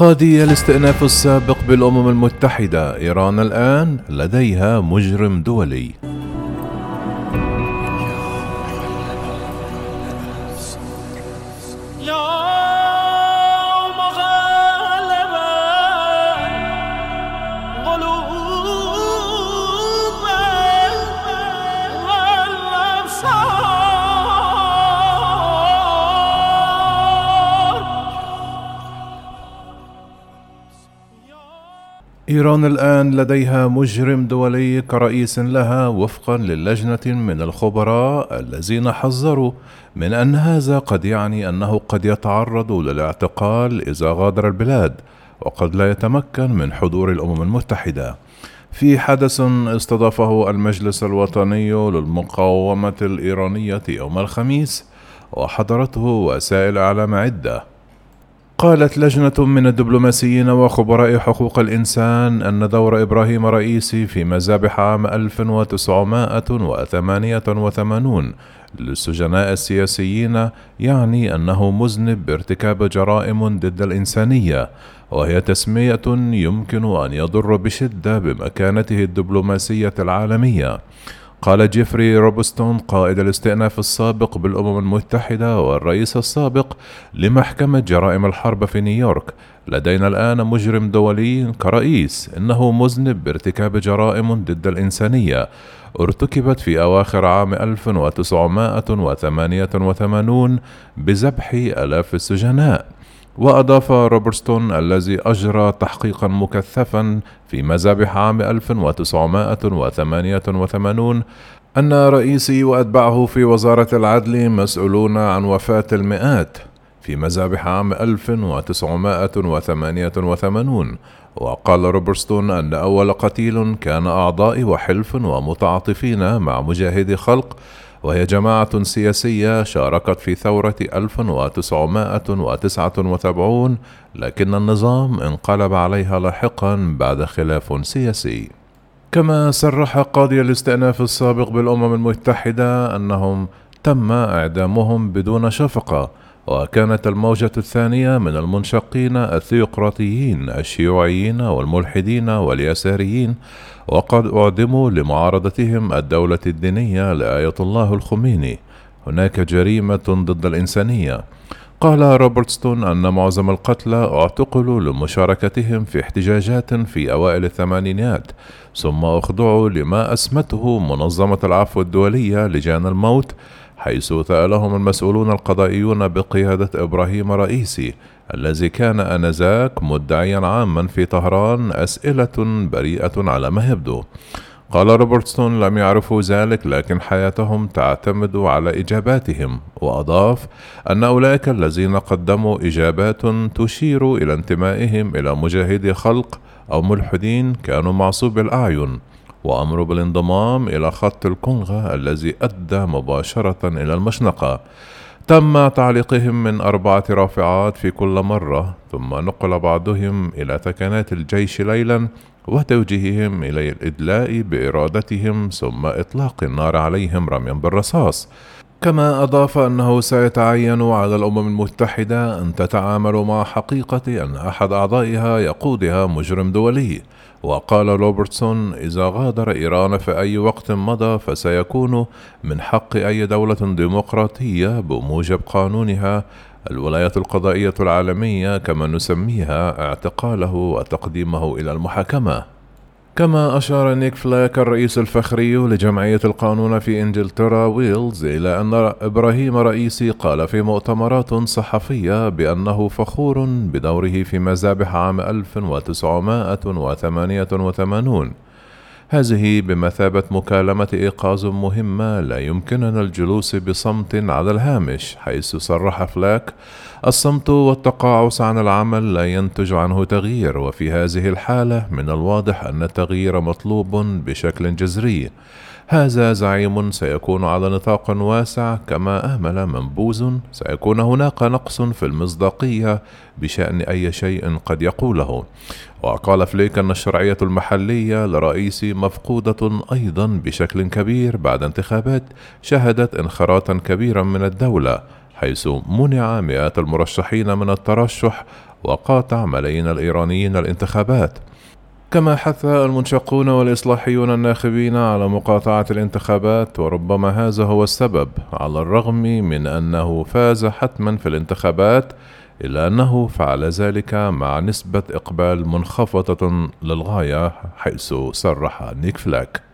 قاضي الاستئناف السابق بالأمم المتحدة إيران الآن لديها مجرم دولي. إيران الآن لديها مجرم دولي كرئيس لها وفقا للجنة من الخبراء الذين حذروا من أن هذا قد يعني أنه قد يتعرض للاعتقال إذا غادر البلاد وقد لا يتمكن من حضور الأمم المتحدة. في حدث استضافه المجلس الوطني للمقاومة الإيرانية يوم الخميس وحضرته وسائل إعلام عدة. قالت لجنة من الدبلوماسيين وخبراء حقوق الإنسان أن دور إبراهيم رئيسي في مذابح عام 1988 للسجناء السياسيين يعني أنه مذنب بارتكاب جرائم ضد الإنسانية وهي تسمية يمكن أن يضر بشدة بمكانته الدبلوماسية العالمية. قال جيفري روبرتسون قاضي الاستئناف السابق بالأمم المتحدة والرئيس السابق لمحكمة جرائم الحرب في نيويورك. لدينا الآن مجرم دولي كرئيس إنه مذنب بارتكاب جرائم ضد الإنسانية. ارتكبت في أواخر عام 1988 بذبح آلاف السجناء. وأضاف روبرتسون الذي أجرى تحقيقا مكثفا في مذابح عام 1988 أن رئيسي وأتباعه في وزارة العدل مسؤولون عن وفاة المئات في مذابح عام 1988 وقال روبرتسون أن أول قتيل كان أعضاء وحلف ومتعاطفين مع مجاهدي خلق وهي جماعة سياسية شاركت في ثورة 1979 لكن النظام انقلب عليها لاحقا بعد خلاف سياسي. كما صرح قاضي الاستئناف السابق بالأمم المتحدة أنهم تم إعدامهم بدون شفقة وكانت الموجة الثانية من المنشقين الثيوقراطيين الشيوعيين والملحدين واليساريين وقد أعدموا لمعارضتهم الدولة الدينية لآية الله الخميني. هناك جريمة ضد الإنسانية. قال روبرتستون أن معظم القتلى اعتقلوا لمشاركتهم في احتجاجات في أوائل الثمانينات ثم أخضعوا لما أسمته منظمة العفو الدولية لجان الموت حيث سألهم المسؤولون القضائيون بقيادة إبراهيم رئيسي الذي كان آنذاك مدعيا عاما في طهران أسئلة بريئة على ما يبدو. قال روبرتسون لم يعرفوا ذلك لكن حياتهم تعتمد على إجاباتهم. وأضاف أن أولئك الذين قدموا إجابات تشير إلى انتمائهم إلى مجاهدي خلق أو ملحدين كانوا معصوب الأعين. وأمروا بالانضمام إلى خط الكونغا الذي أدى مباشرة إلى المشنقة. تم تعليقهم من أربعة رافعات في كل مرة ثم نقل بعضهم إلى ثكنات الجيش ليلا وتوجيههم إلى الإدلاء بإرادتهم ثم إطلاق النار عليهم رميا بالرصاص. كما أضاف أنه سيتعين على الأمم المتحدة أن تتعامل مع حقيقة أن أحد أعضائها يقودها مجرم دولي. وقال روبرتسون إذا غادر إيران في أي وقت مضى فسيكون من حق أي دولة ديمقراطية بموجب قانون الولاية القضائية العالمية كما نسميها اعتقاله وتقديمه إلى المحاكمة. كما أشار نيك فلاك الرئيس الفخري لجمعية القانون في إنجلترا ويلز إلى أن إبراهيم رئيسي قال في مؤتمرات صحفية بأنه فخور بدوره في مذابح عام 1988 هذه بمثابة مكالمة إيقاظ مهمة لا يمكننا الجلوس بصمت على الهامش حيث صرح فلاك الصمت والتقاعس عن العمل لا ينتج عنه تغيير وفي هذه الحالة من الواضح أن التغيير مطلوب بشكل جذري. هذا زعيم سيكون على نطاق واسع كما آمل منبوذ سيكون هناك نقص في المصداقية بشأن أي شيء قد يقوله. وقال فليك أن الشرعية المحلية لرئيس مفقودة أيضا بشكل كبير بعد انتخابات شهدت انخراطا كبيرا من الدولة حيث منع مئات المرشحين من الترشح وقاطع ملايين الإيرانيين الانتخابات. كما حث المنشقون والإصلاحيون الناخبين على مقاطعة الانتخابات وربما هذا هو السبب على الرغم من أنه فاز حتما في الانتخابات إلا أنه فعل ذلك مع نسبة إقبال منخفضة للغاية حيث صرح نيك فلاك.